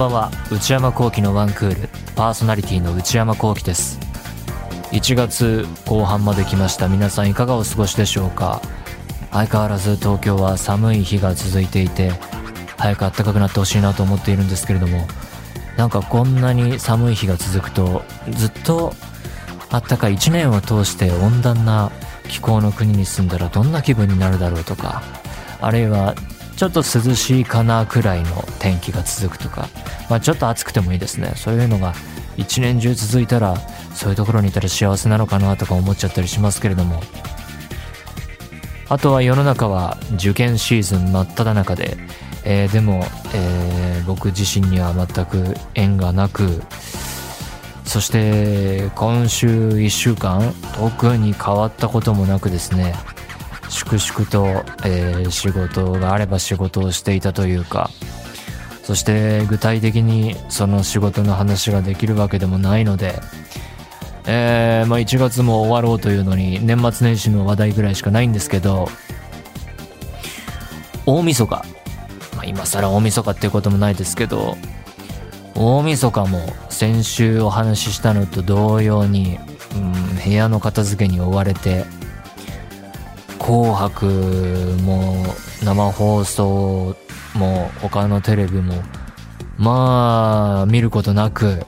ばんは。内山聖輝のワンクール。パーソナリティの内山聖輝です。1月後半まで来ました。皆さんいかがお過ごしでしょうか？相変わらず東京は寒い日が続いていて早く暖かくなってほしいなと思っているんですけれどもなんかこんなに寒い日が続くとずっと暖かい1年を通して温暖な気候の国に住んだらどんな気分になるだろうとかあるいはちょっと涼しいかなくらいの天気が続くとか、まあ、ちょっと暑くてもいいですね。そういうのが一年中続いたらそういうところにいたら幸せなのかなとか思っちゃったりしますけれども。あとは世の中は受験シーズン真っ只中で、えー、でも、えー、僕自身には全く縁がなくそして今週1週間特に変わったこともなくですね。粛々と、えー、仕事があれば仕事をしていたというかそして具体的にその仕事の話ができるわけでもないので、えー、まあ、1月も終わろうというのに年末年始の話題ぐらいしかないんですけど大晦日、まあ、今更大晦日っていうこともないですけど大晦日も先週お話ししたのと同様に、うん、部屋の片付けに追われて紅白も生放送もう他のテレビもまあ見ることなく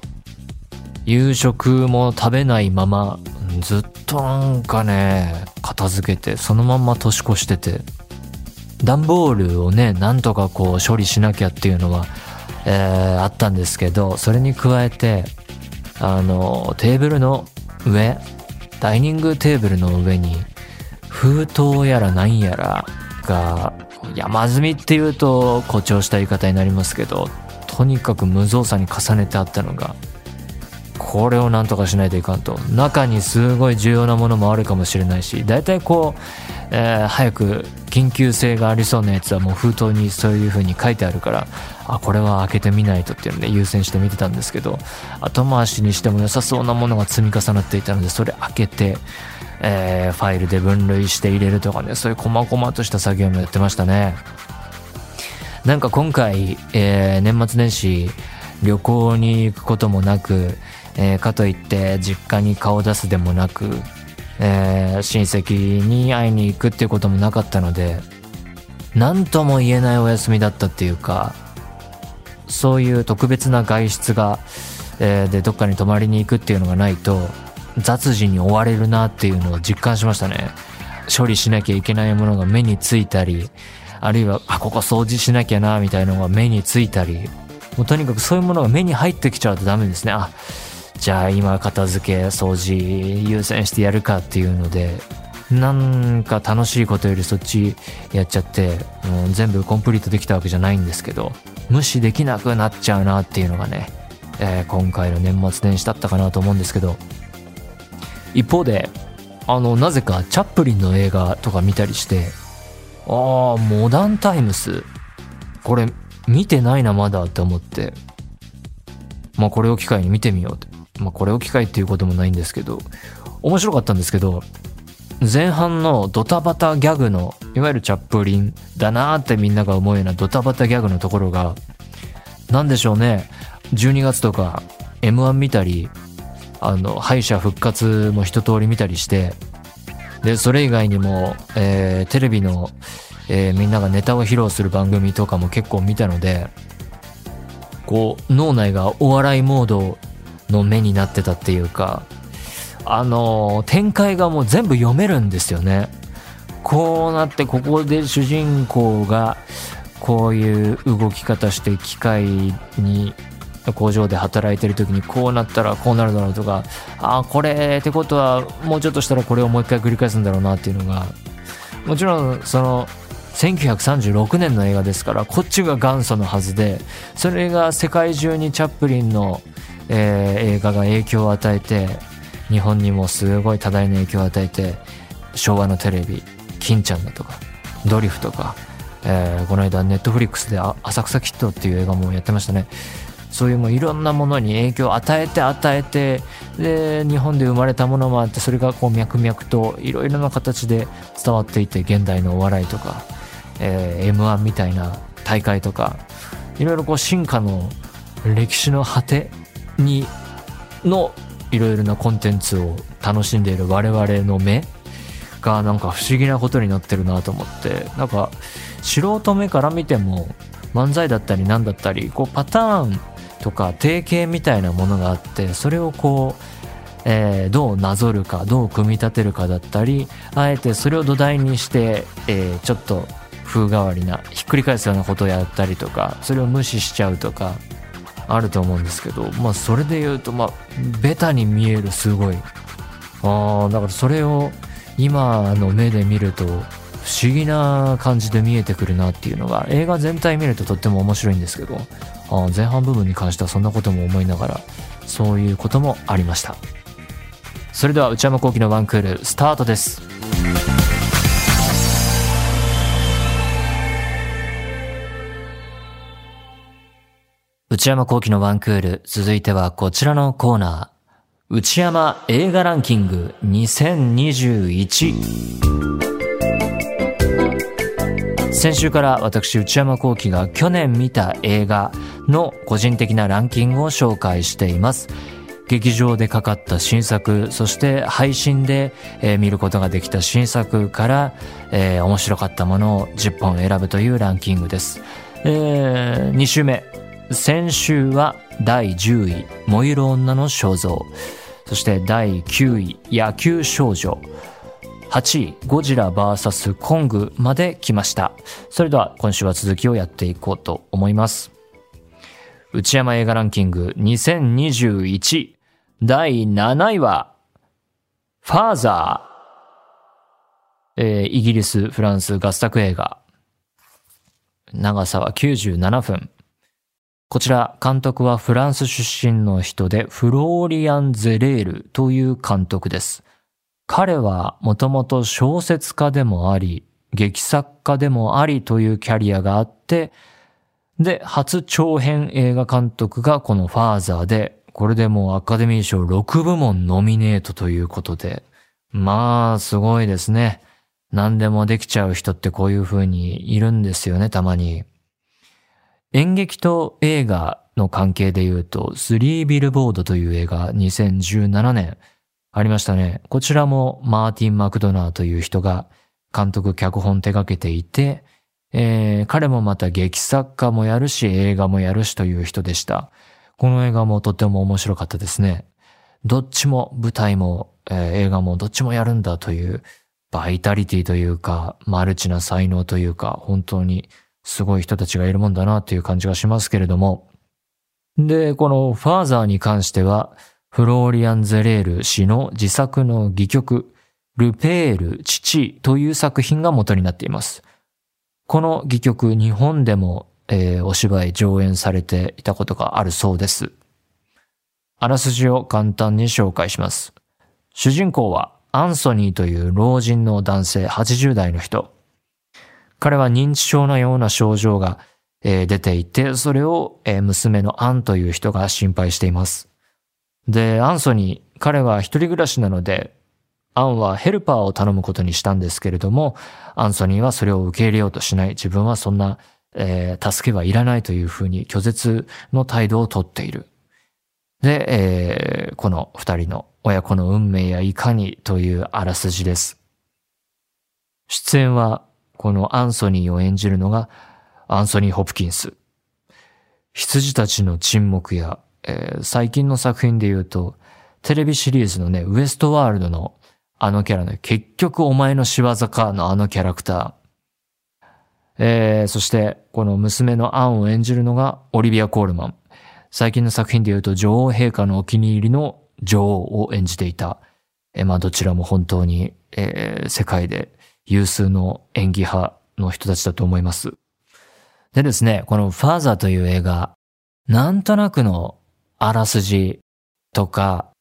夕食も食べないままずっとなんかね片付けてそのまま年越してて段ボールをねなんとかこう処理しなきゃっていうのは、えー、あったんですけどそれに加えてあのテーブルの上ダイニングテーブルの上に封筒やらなんやらが山積みっていうと誇張した言い方になりますけどとにかく無造作に重ねてあったのがこれをなんとかしないといかんと。中にすごい重要なものもあるかもしれないし大体こう、えー、早く緊急性がありそうなやつはもう封筒にそういう風に書いてあるからあこれは開けてみないとっていうので優先して見てたんですけど後回しにしても良さそうなものが積み重なっていたのでそれ開けてえー、ファイルで分類して入れるとかね、そういう細々とした作業もやってましたね。なんか今回、えー、年末年始、旅行に行くこともなく、えー、かといって実家に顔出すでもなく、えー、親戚に会いに行くっていうこともなかったので、何とも言えないお休みだったっていうか、そういう特別な外出が、えー、でどっかに泊まりに行くっていうのがないと、雑事に追われるなっていうのを実感しましたね。処理しなきゃいけないものが目についたり、あるいは、あ、ここ掃除しなきゃな、みたいなのが目についたり、もうとにかくそういうものが目に入ってきちゃうとダメですね。あ、じゃあ今片付け、掃除優先してやるかっていうので、なんか楽しいことよりそっちやっちゃって、もう全部コンプリートできたわけじゃないんですけど、無視できなくなっちゃうなっていうのがね、えー、今回の年末年始だったかなと思うんですけど、一方であのなぜかチャップリンの映画とか見たりしてああモダンタイムス。これ見てないなまだって思って。まあこれを機会に見てみようって。まあこれを機会っていうこともないんですけど。面白かったんですけど前半のドタバタギャグのいわゆるチャップリンだなーってみんなが思うようなドタバタギャグのところが何でしょうね。12月とか M1 見たりあの、敗者復活も一通り見たりして、で、それ以外にも、えー、テレビの、えー、みんながネタを披露する番組とかも結構見たので、こう、脳内がお笑いモードの目になってたっていうか、あのー、展開がもう全部読めるんですよね。こうなって、ここで主人公が、こういう動き方して機械に工場で働いてる時にこうなったらこうなるだろうとかああこれってことはもうちょっとしたらこれをもう一回繰り返すんだろうなっていうのがもちろんその1936年の映画ですからこっちが元祖のはずでそれが世界中にチャップリンの、えー、映画が影響を与えて日本にもすごい多大な影響を与えて昭和のテレビ「金ちゃん」だとか「ドリフ」とか、えー、この間ネットフリックスで「浅草キッド」っていう映画もやってましたね。そういうもういろんなものに影響を与えて与えてで日本で生まれたものもあってそれがこう脈々といろいろな形で伝わっていて現代のお笑いとか、えー、m 1みたいな大会とかいろいろこう進化の歴史の果てにのいろいろなコンテンツを楽しんでいる我々の目がなんか不思議なことになってるなと思ってなんか素人目から見ても漫才だったり何だったりこうパターンとか定型みたいなものがあってそれをこう、えー、どうなぞるかどう組み立てるかだったりあえてそれを土台にして、えー、ちょっと風変わりなひっくり返すようなことをやったりとかそれを無視しちゃうとかあると思うんですけどまあそれで言うとまあベタに見えるすごい。あだからそれを今の目で見ると不思議な感じで見えてくるなっていうのが映画全体見るととっても面白いんですけど前半部分に関してはそんなことも思いながらそういうこともありましたそれでは内山昂輝の1クールスタートです内山昂輝の1クール、続いてはこちらのコーナー。内山映画ランキング2021。先週から私内山幸輝が去年見た映画の個人的なランキングを紹介しています。劇場でかかった新作、そして配信で、えー、見ることができた新作から、えー、面白かったものを10本選ぶというランキングです。えー、2週目、先週は第10位、燃える女の肖像。そして第9位、野球少女。8位、ゴジラ VS コングまで来ました。それでは今週は続きをやっていこうと思います。内山映画ランキング2021第7位は、ファーザー。えー、イギリス、フランス合作映画。長さは97分。こちら、監督はフランス出身の人で、フローリアン・ゼレールという監督です。彼はもともと小説家でもあり、劇作家でもありというキャリアがあって、で、初長編映画監督がこのファーザーで、これでもうアカデミー賞6部門ノミネートということで、まあ、すごいですね。何でもできちゃう人ってこういう風にいるんですよね、たまに。演劇と映画の関係で言うと、スリービルボードという映画2017年ありましたね。こちらもマーティン・マクドナーという人が監督、脚本手掛けていて、えー、彼もまた劇作家もやるし映画もやるしという人でした。この映画もとても面白かったですね。どっちも舞台も、えー、映画もどっちもやるんだというバイタリティというか、マルチな才能というか、本当にすごい人たちがいるもんだなっていう感じがしますけれども。で、このファーザーに関しては、フローリアン・ゼレール氏の自作の戯曲、ルペール・父という作品が元になっています。この戯曲、日本でも、えー、お芝居上演されていたことがあるそうです。あらすじを簡単に紹介します。主人公はアンソニーという老人の男性80代の人。彼は認知症のような症状が、えー、出ていて、それを、えー、娘のアンという人が心配しています。で、アンソニー、彼は一人暮らしなので、アンはヘルパーを頼むことにしたんですけれども、アンソニーはそれを受け入れようとしない。自分はそんな、えー、助けはいらないというふうに拒絶の態度をとっている。で、えー、この二人の親子の運命やいかにというあらすじです。出演はこのアンソニーを演じるのがアンソニー・ホプキンス。羊たちの沈黙や、えー、最近の作品で言うと、テレビシリーズのね、ウエストワールドのあのキャラね、結局お前の仕業かのあのキャラクター。えー、そして、この娘のアンを演じるのがオリビア・コールマン。最近の作品で言うと女王陛下のお気に入りの女王を演じていた。えー、まあどちらも本当に、えー、世界で有数の演技派の人たちだと思います。でですね、このファーザーという映画、なんとなくのあらすじとか、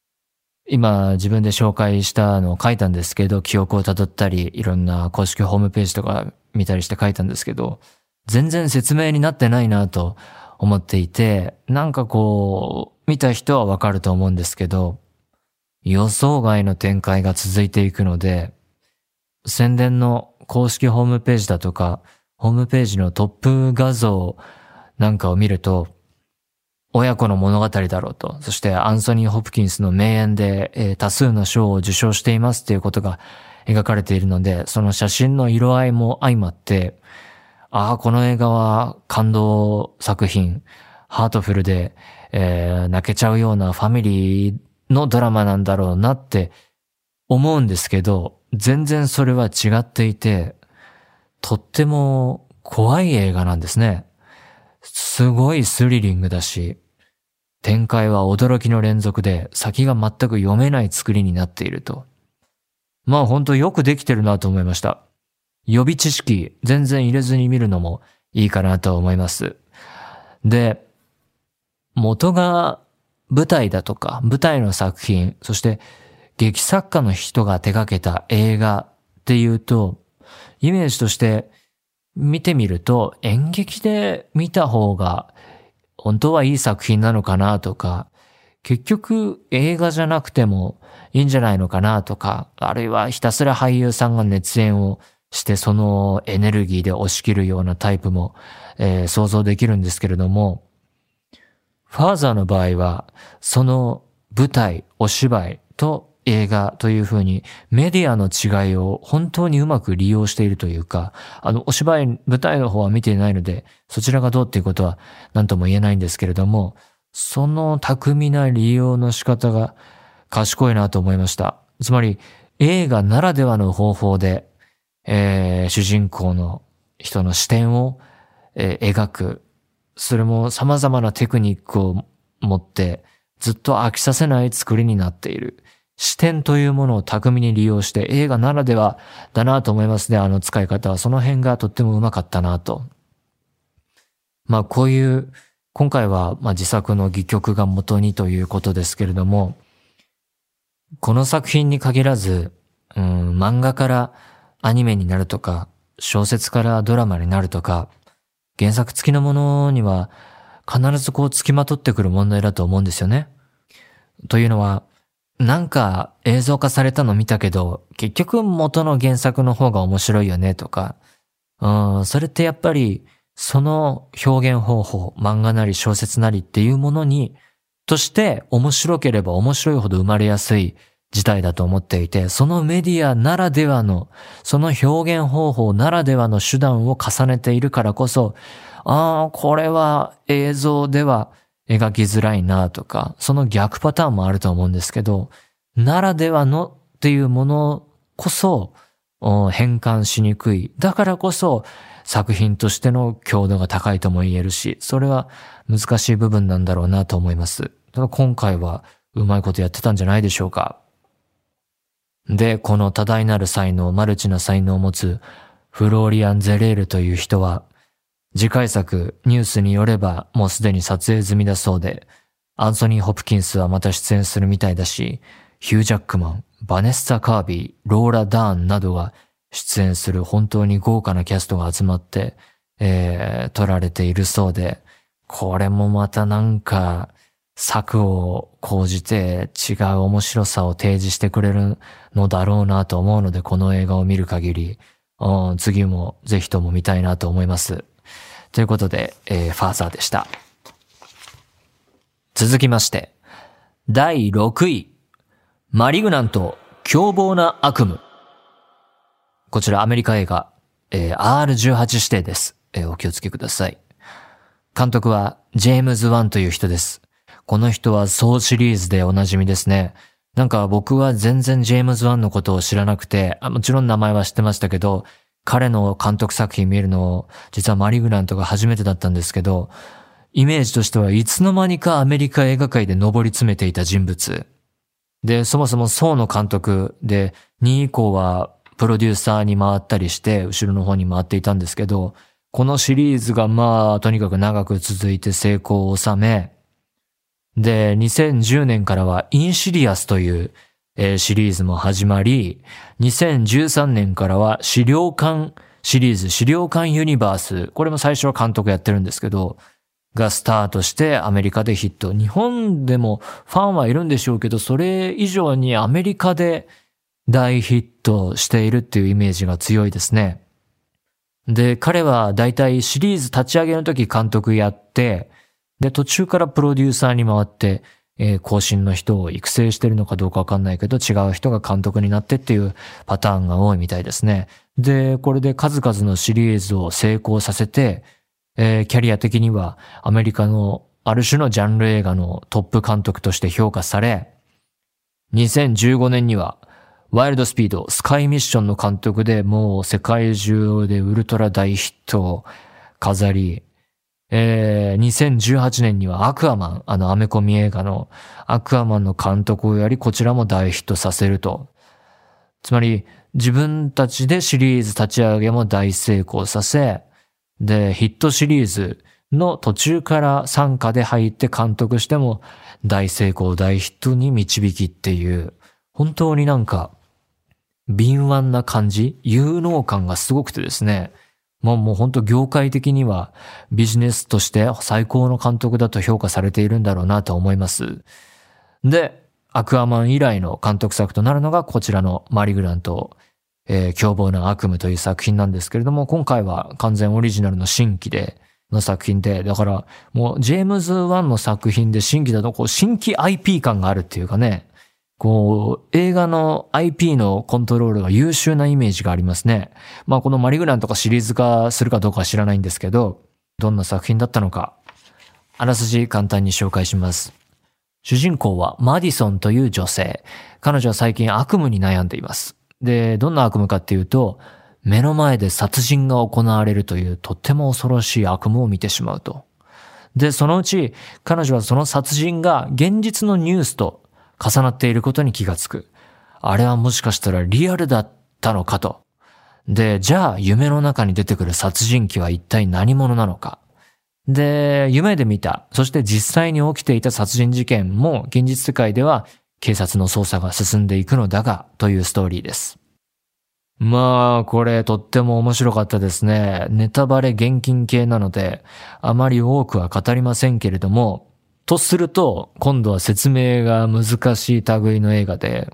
今自分で紹介したのを書いたんですけど、記憶をたどったり、いろんな公式ホームページとか見たりして書いたんですけど、全然説明になってないなと思っていて、なんかこう、見た人はわかると思うんですけど、予想外の展開が続いていくので、宣伝の公式ホームページだとか、ホームページのトップ画像なんかを見ると、親子の物語だろうと、そしてアンソニー・ホプキンスの名演で、えー、多数の賞を受賞していますっていうことが描かれているので、その写真の色合いも相まって、ああ、この映画は感動作品、ハートフルで、えー、泣けちゃうようなファミリーのドラマなんだろうなって思うんですけど、全然それは違っていて、とっても怖い映画なんですね。すごいスリリングだし、展開は驚きの連続で先が全く読めない作りになっていると。まあ本当よくできてるなと思いました。予備知識全然入れずに見るのもいいかなと思います。で、元が舞台だとか、舞台の作品、そして劇作家の人が手掛けた映画っていうと、イメージとして見てみると演劇で見た方が本当はいい作品なのかなとか、結局映画じゃなくてもいいんじゃないのかなとか、あるいはひたすら俳優さんが熱演をしてそのエネルギーで押し切るようなタイプも、えー、想像できるんですけれども、ファーザーの場合は、その舞台、お芝居と映画というふうにメディアの違いを本当にうまく利用しているというか、あの、お芝居、舞台の方は見ていないので、そちらがどうっていうことは何とも言えないんですけれども、その巧みな利用の仕方が賢いなと思いました。つまり、映画ならではの方法で、えー、主人公の人の視点を、えー、描くそれも様々なテクニックを持ってずっと飽きさせない作りになっている。視点というものを巧みに利用して映画ならではだなと思いますね。あの使い方は。その辺がとってもうまかったなと。まあこういう、今回はま自作の戯曲が元にということですけれども、この作品に限らず、うん、漫画からアニメになるとか、小説からドラマになるとか、原作付きのものには必ずこう付きまとってくる問題だと思うんですよね。というのは、なんか映像化されたの見たけど、結局元の原作の方が面白いよねとか、うん、それってやっぱりその表現方法、漫画なり小説なりっていうものに、として面白ければ面白いほど生まれやすい事態だと思っていて、そのメディアならではの、その表現方法ならではの手段を重ねているからこそ、ああ、これは映像では描きづらいなとか、その逆パターンもあると思うんですけど、ならではのっていうものこそ、変換しにくい。だからこそ、作品としての強度が高いとも言えるし、それは難しい部分なんだろうなと思います。だ今回はうまいことやってたんじゃないでしょうか。で、この多大なる才能、マルチな才能を持つフローリアン・ゼレールという人は、次回作ニュースによればもうすでに撮影済みだそうで、アンソニー・ホプキンスはまた出演するみたいだし、ヒュー・ジャックマン、バネッサ・カービー、ローラ・ダーンなどが出演する本当に豪華なキャストが集まって、えー、撮られているそうで、これもまたなんか、策を講じて違う面白さを提示してくれるのだろうなと思うので、この映画を見る限り、うん、次もぜひとも見たいなと思います。ということで、えー、ファーザーでした。続きまして、第6位、マリグナント、凶暴な悪夢。こちらアメリカ映画、えー、R18 指定です。えー、お気をつけください。監督はジェームズ・ワンという人です。この人はソウシリーズでおなじみですね。なんか僕は全然ジェームズ・ワンのことを知らなくて、もちろん名前は知ってましたけど、彼の監督作品見るの、実はマリグナントが初めてだったんですけど、イメージとしてはいつの間にかアメリカ映画界で上り詰めていた人物。で、そもそもソウの監督で、2以降はプロデューサーに回ったりして、後ろの方に回っていたんですけど、このシリーズがまあ、とにかく長く続いて成功を収め、で、2010年からはインシディアスという、えー、シリーズも始まり、2013年からは死霊館シリーズ、死霊館ユニバース、これも最初は監督やってるんですけど、がスタートしてアメリカでヒット。日本でもファンはいるんでしょうけど、それ以上にアメリカで大ヒットしているっていうイメージが強いですね。で、彼はだいたいシリーズ立ち上げの時監督やって、で、途中からプロデューサーに回って、えー、更新の人を育成してるのかどうかわかんないけど、違う人が監督になってっていうパターンが多いみたいですね。で、これで数々のシリーズを成功させて、えー、キャリア的にはアメリカのある種のジャンル映画のトップ監督として評価され、2015年にはワイルドスピード、スカイミッションの監督でもう世界中でウルトラ大ヒットを飾り、えー、2018年にはアクアマン、あのアメコミ映画のアクアマンの監督をやり、こちらも大ヒットさせると。つまり、自分たちでシリーズ立ち上げも大成功させ、で、ヒットシリーズの途中から参加で入って監督しても大成功、大ヒットに導きっていう、本当になんか、敏腕な感じ、有能感がすごくてですね、もうもう本当業界的にはビジネスとして最高の監督だと評価されているんだろうなと思います。で、アクアマン以来の監督作となるのがこちらのマリグラント、えー、凶暴な悪夢という作品なんですけれども、今回は完全オリジナルの新規で、の作品で、だからもうジェームズ・ワンの作品で新規だとこう新規 IP 感があるっていうかね、こう、映画の IP のコントロールが優秀なイメージがありますね。まあこのマリグランとかシリーズ化するかどうかは知らないんですけど、どんな作品だったのか、あらすじ簡単に紹介します。主人公はマディソンという女性。彼女は最近悪夢に悩んでいます。で、どんな悪夢かっていうと、目の前で殺人が行われるというとっても恐ろしい悪夢を見てしまうと。で、そのうち彼女はその殺人が現実のニュースと重なっていることに気がつく。あれはもしかしたらリアルだったのかと。で、じゃあ夢の中に出てくる殺人鬼は一体何者なのか。で、夢で見た、そして実際に起きていた殺人事件も現実世界では警察の捜査が進んでいくのだがというストーリーです。まあ、これとっても面白かったですね。ネタバレ現金系なので、あまり多くは語りませんけれども、とすると、今度は説明が難しい類の映画で、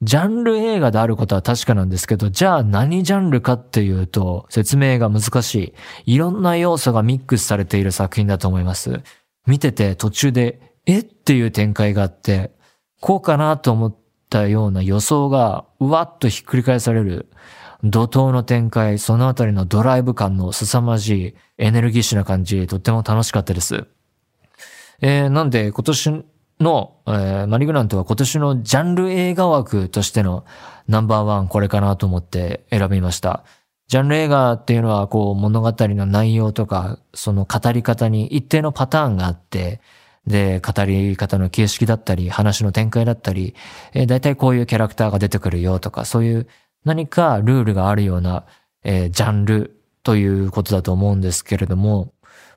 ジャンル映画であることは確かなんですけど、じゃあ何ジャンルかっていうと、説明が難しい。いろんな要素がミックスされている作品だと思います。見てて途中で、えっていう展開があって、こうかなと思ったような予想が、うわっとひっくり返される。怒涛の展開、そのあたりのドライブ感の凄まじいエネルギッシュな感じ、とっても楽しかったです。えー、なんで今年の、えー、マリグラントは今年のジャンル映画枠としてのナンバーワンこれかなと思って選びました。ジャンル映画っていうのはこう物語の内容とかその語り方に一定のパターンがあって、で、語り方の形式だったり、話の展開だったり、えー、大体こういうキャラクターが出てくるよとか、そういう何かルールがあるような、えー、ジャンルということだと思うんですけれども、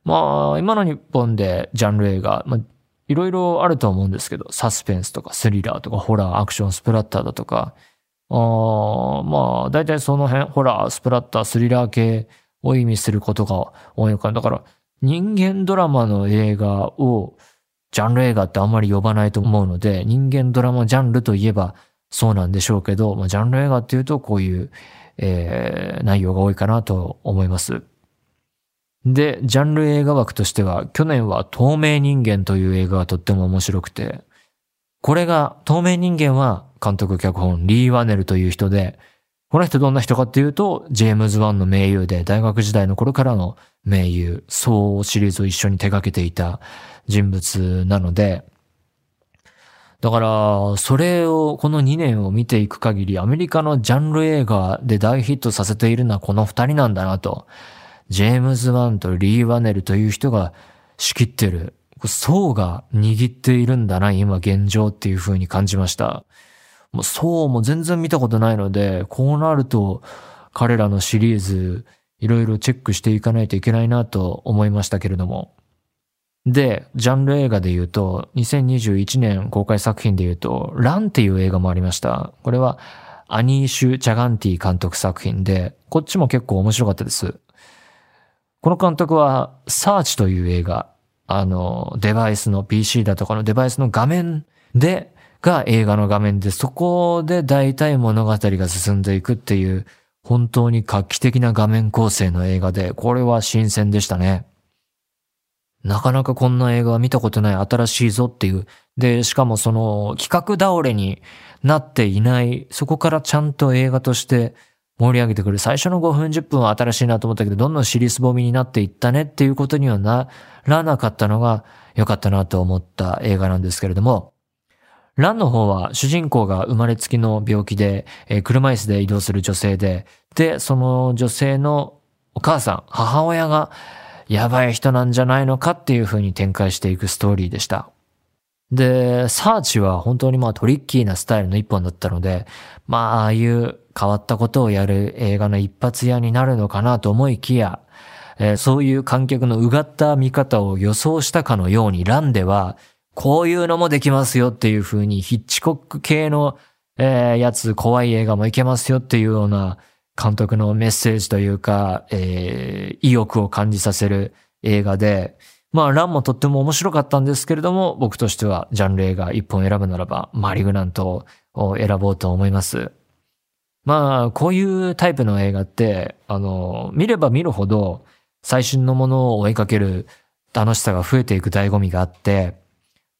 まあ、今の日本でジャンル映画、まあ、いろいろあると思うんですけど、サスペンスとかスリラーとかホラー、アクション、スプラッターだとか、あまあ、大体その辺、ホラー、スプラッター、スリラー系を意味することが多いのかな。だから、人間ドラマの映画をジャンル映画ってあんまり呼ばないと思うので、人間ドラマジャンルといえばそうなんでしょうけど、まあ、ジャンル映画っていうとこういう、えー、内容が多いかなと思います。で、ジャンル映画枠としては、去年は透明人間という映画がとっても面白くて、これが、透明人間は監督脚本リー・ワネルという人で、この人どんな人かっていうと、ジェームズ・ワンの名優で、大学時代の頃からの名優、そうシリーズを一緒に手掛けていた人物なので、だから、それを、この2年を見ていく限り、アメリカのジャンル映画で大ヒットさせているのはこの二人なんだなと。ジェームズ・ワンとリー・ワネルという人が仕切ってる。層が握っているんだな、今現状っていう風に感じました。もう層も全然見たことないので、こうなると彼らのシリーズいろいろチェックしていかないといけないなと思いましたけれども。で、ジャンル映画で言うと、2021年公開作品で言うと、ランっていう映画もありました。これはアニーシュ・チャガンティ監督作品で、こっちも結構面白かったです。この監督は、サーチという映画、あの、デバイスの PC だとかのデバイスの画面で、が映画の画面で、そこで大体物語が進んでいくっていう、本当に画期的な画面構成の映画で、これは新鮮でしたね。なかなかこんな映画は見たことない新しいぞっていう。で、しかもその企画倒れになっていない、そこからちゃんと映画として盛り上げてくる。最初の5分10分は新しいなと思ったけど、どんどん尻すぼみになっていったねっていうことにはならなかったのが良かったなと思った映画なんですけれども、ランの方は主人公が生まれつきの病気で、えー、車椅子で移動する女性で、で、その女性のお母さん、母親がやばい人なんじゃないのかっていう風に展開していくストーリーでした。で、サーチは本当にまあトリッキーなスタイルの一本だったので、まあああいう変わったことをやる映画の一発屋になるのかなと思いきや、えー、そういう観客のうがった見方を予想したかのようにランでは、こういうのもできますよっていう風にヒッチコック系の、えー、やつ、怖い映画もいけますよっていうような監督のメッセージというか、えー、意欲を感じさせる映画で、まあ、ランもとっても面白かったんですけれども、僕としてはジャンル映画一本選ぶならば、マリグナントを選ぼうと思います。まあ、こういうタイプの映画って、あの、見れば見るほど、最新のものを追いかける楽しさが増えていく醍醐味があって、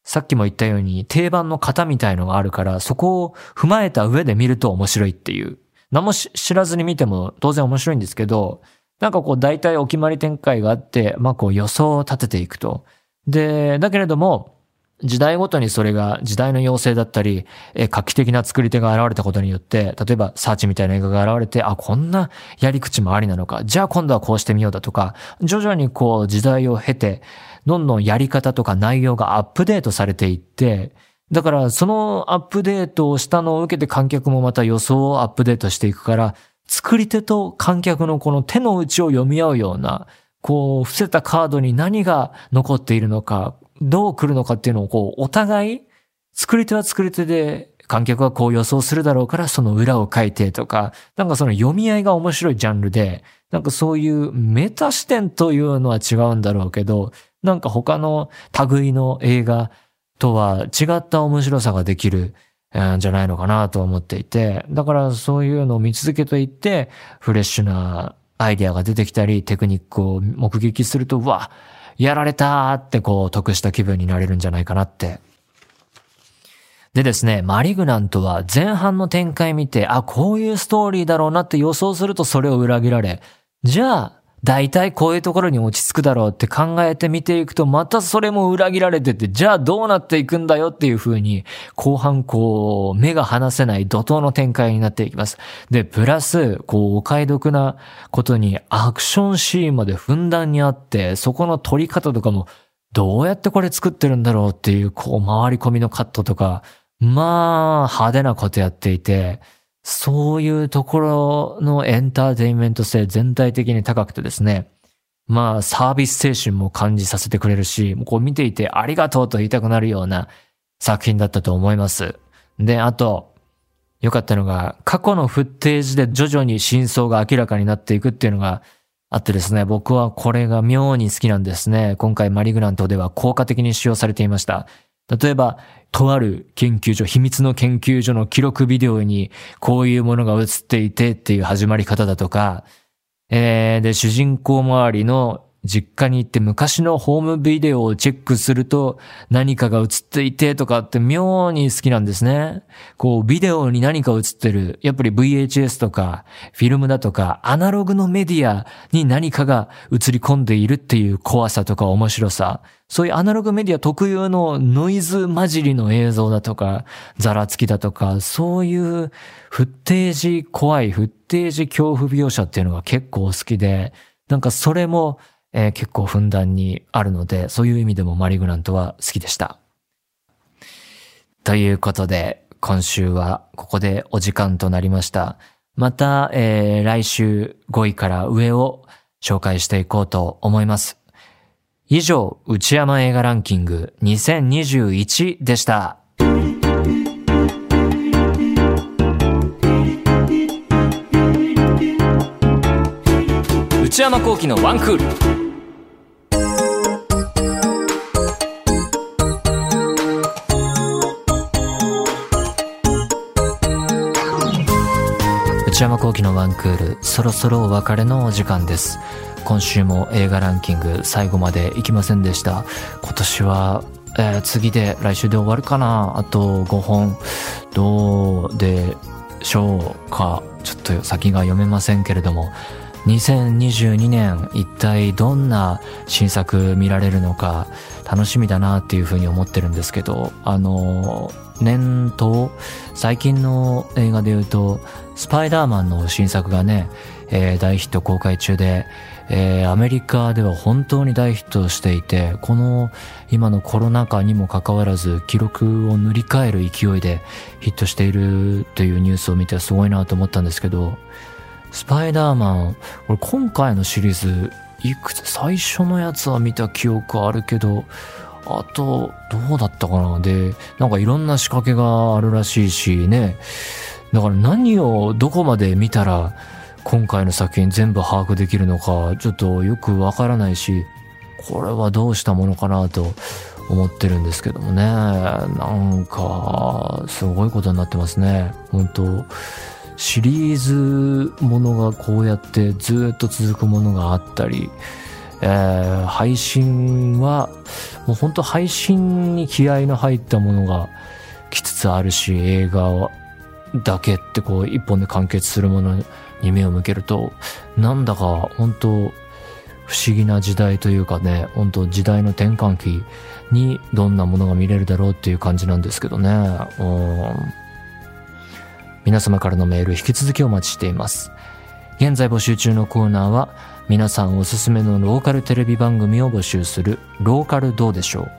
さっきも言ったように定番の型みたいのがあるから、そこを踏まえた上で見ると面白いっていう。何も知らずに見ても当然面白いんですけど、なんかこう大体お決まり展開があって、まあこう予想を立てていくと。で、だけれども、時代ごとにそれが時代の要請だったり、え画期的な作り手が現れたことによって、例えばサーチみたいな映画が現れて、あ、こんなやり口もありなのか、じゃあ今度はこうしてみようだとか、徐々にこう時代を経て、どんどんやり方とか内容がアップデートされていって、だからそのアップデートをしたのを受けて観客もまた予想をアップデートしていくから、作り手と観客のこの手の内を読み合うような、こう、伏せたカードに何が残っているのか、どう来るのかっていうのをこう、お互い、作り手は作り手で、観客はこう予想するだろうからその裏を書いてとか、なんかその読み合いが面白いジャンルで、なんかそういうメタ視点というのは違うんだろうけど、なんか他の類の映画とは違った面白さができるじゃないのかなと思っていて、だからそういうのを見続けていって、フレッシュなアイデアが出てきたり、テクニックを目撃すると、うわ、やられたってこう、得した気分になれるんじゃないかなって。でですね、マリグナントは前半の展開見て、あ、こういうストーリーだろうなって予想するとそれを裏切られ、じゃあ、大体こういうところに落ち着くだろうって考えてみていくと、またそれも裏切られてて、じゃあどうなっていくんだよっていう風に、後半こう、目が離せない怒涛の展開になっていきます。で、プラス、こう、お買い得なことに、アクションシーンまでふんだんにあって、そこの撮り方とかも、どうやってこれ作ってるんだろうっていう、こう、回り込みのカットとか、まあ、派手なことやっていて、そういうところのエンターテインメント性全体的に高くてですね、まあサービス精神も感じさせてくれるし、こう見ていてありがとうと言いたくなるような作品だったと思います。で、あと、良かったのが、過去のフッテージで徐々に真相が明らかになっていくっていうのがあってですね、僕はこれが妙に好きなんですね。今回マリグラントでは効果的に使用されていました。例えば、とある研究所、秘密の研究所の記録ビデオにこういうものが映っていてっていう始まり方だとか、えー、で、主人公周りの実家に行って昔のホームビデオをチェックすると何かが映っていてとかって妙に好きなんですね。こうビデオに何か映ってる。やっぱり VHS とかフィルムだとかアナログのメディアに何かが映り込んでいるっていう怖さとか面白さ。そういうアナログメディア特有のノイズ混じりの映像だとか、ザラつきだとか、そういうフッテージ怖い、フッテージ恐怖描写っていうのが結構好きで、なんかそれもえー、結構ふんだんにあるので、そういう意味でもマリグナントは好きでした。ということで、今週はここでお時間となりました。また、えー、来週5位から上を紹介していこうと思います。以上、内山映画ランキング2021でした。内山幸喜のワンクール。内山幸喜のワンクール、そろそろお別れのお時間です。今週も映画ランキング最後まで行きませんでした。今年は、えー、次で来週で終わるかな。あと5本。どうでしょうか。ちょっと先が読めませんけれども。2022年一体どんな新作見られるのか楽しみだなっていうふうに思ってるんですけどあの年頭最近の映画で言うとスパイダーマンの新作がね、えー、大ヒット公開中で、えー、アメリカでは本当に大ヒットしていてこの今のコロナ禍にもかかわらず記録を塗り替える勢いでヒットしているというニュースを見てすごいなと思ったんですけどスパイダーマン俺今回のシリーズいくつ最初のやつは見た記憶あるけどあと、どうだったかなで、なんかいろんな仕掛けがあるらしいしね。だから何をどこまで見たら今回の作品全部把握できるのかちょっとよくわからないし、これはどうしたものかなと思ってるんですけどもね。なんか、すごいことになってますね。本当シリーズものがこうやってずっと続くものがあったり、えー、配信は、もう本当配信に気合の入ったものが来つつあるし、映画だけってこう一本で完結するものに目を向けると、なんだか本当不思議な時代というかね、本当時代の転換期にどんなものが見れるだろうっていう感じなんですけどね。うん皆様からのメール引き続きお待ちしています。現在募集中のコーナーは、皆さんおすすめのローカルテレビ番組を募集するローカルどうでしょう。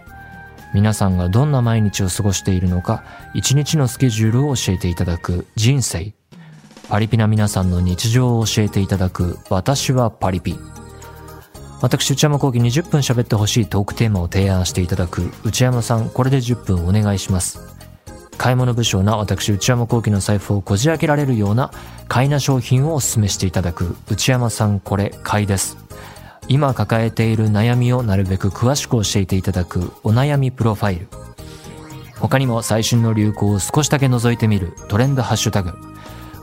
皆さんがどんな毎日を過ごしているのか一日のスケジュールを教えていただく人生。パリピな皆さんの日常を教えていただく私はパリピ。私内山講義20分喋ってほしいトークテーマを提案していただく内山さんこれで10分お願いします。買い物不詳な私内山幸喜の財布をこじ開けられるような買いな商品をお勧めしていただく内山さんこれ買いです。今抱えている悩みをなるべく詳しく教えていただくお悩みプロファイル。他にも最新の流行を少しだけ覗いてみるトレンドハッシュタグ。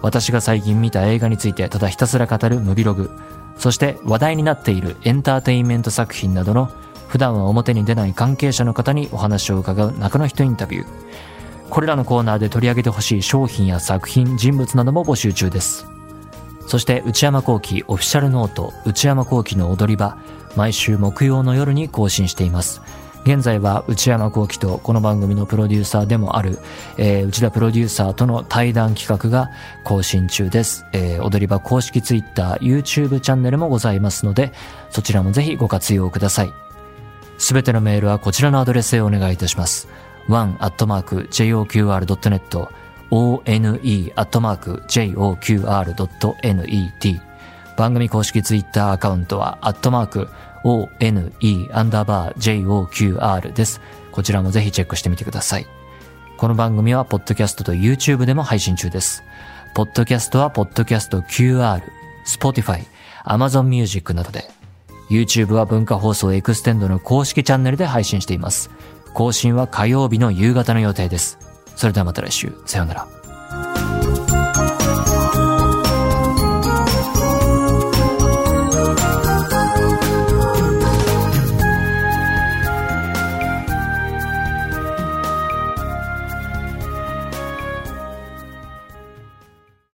私が最近見た映画についてただひたすら語るムビログ。そして話題になっているエンターテインメント作品などの普段は表に出ない関係者の方にお話を伺う中の人インタビュー。これらのコーナーで取り上げてほしい商品や作品、人物なども募集中です。そして内山幸喜オフィシャルノート内山幸喜の踊り場毎週木曜の夜に更新しています。現在は内山幸喜とこの番組のプロデューサーでもある、えー、内田プロデューサーとの対談企画が更新中です。えー、踊り場公式 Twitter、YouTube チャンネルもございますので、そちらもぜひご活用ください。すべてのメールはこちらのアドレスへお願いいたします。one.joqr.net one.joqr.net 番組公式ツイッターアカウントは、アットマーク、one アンダーバー joqr です。こちらもぜひチェックしてみてください。この番組は、ポッドキャストと YouTube でも配信中です。ポッドキャストは、ポッドキャスト QR、Spotify、Amazon Music などで、YouTube は文化放送エクステンドの公式チャンネルで配信しています。更新は火曜日の夕方の予定です。それではまた来週。さようなら。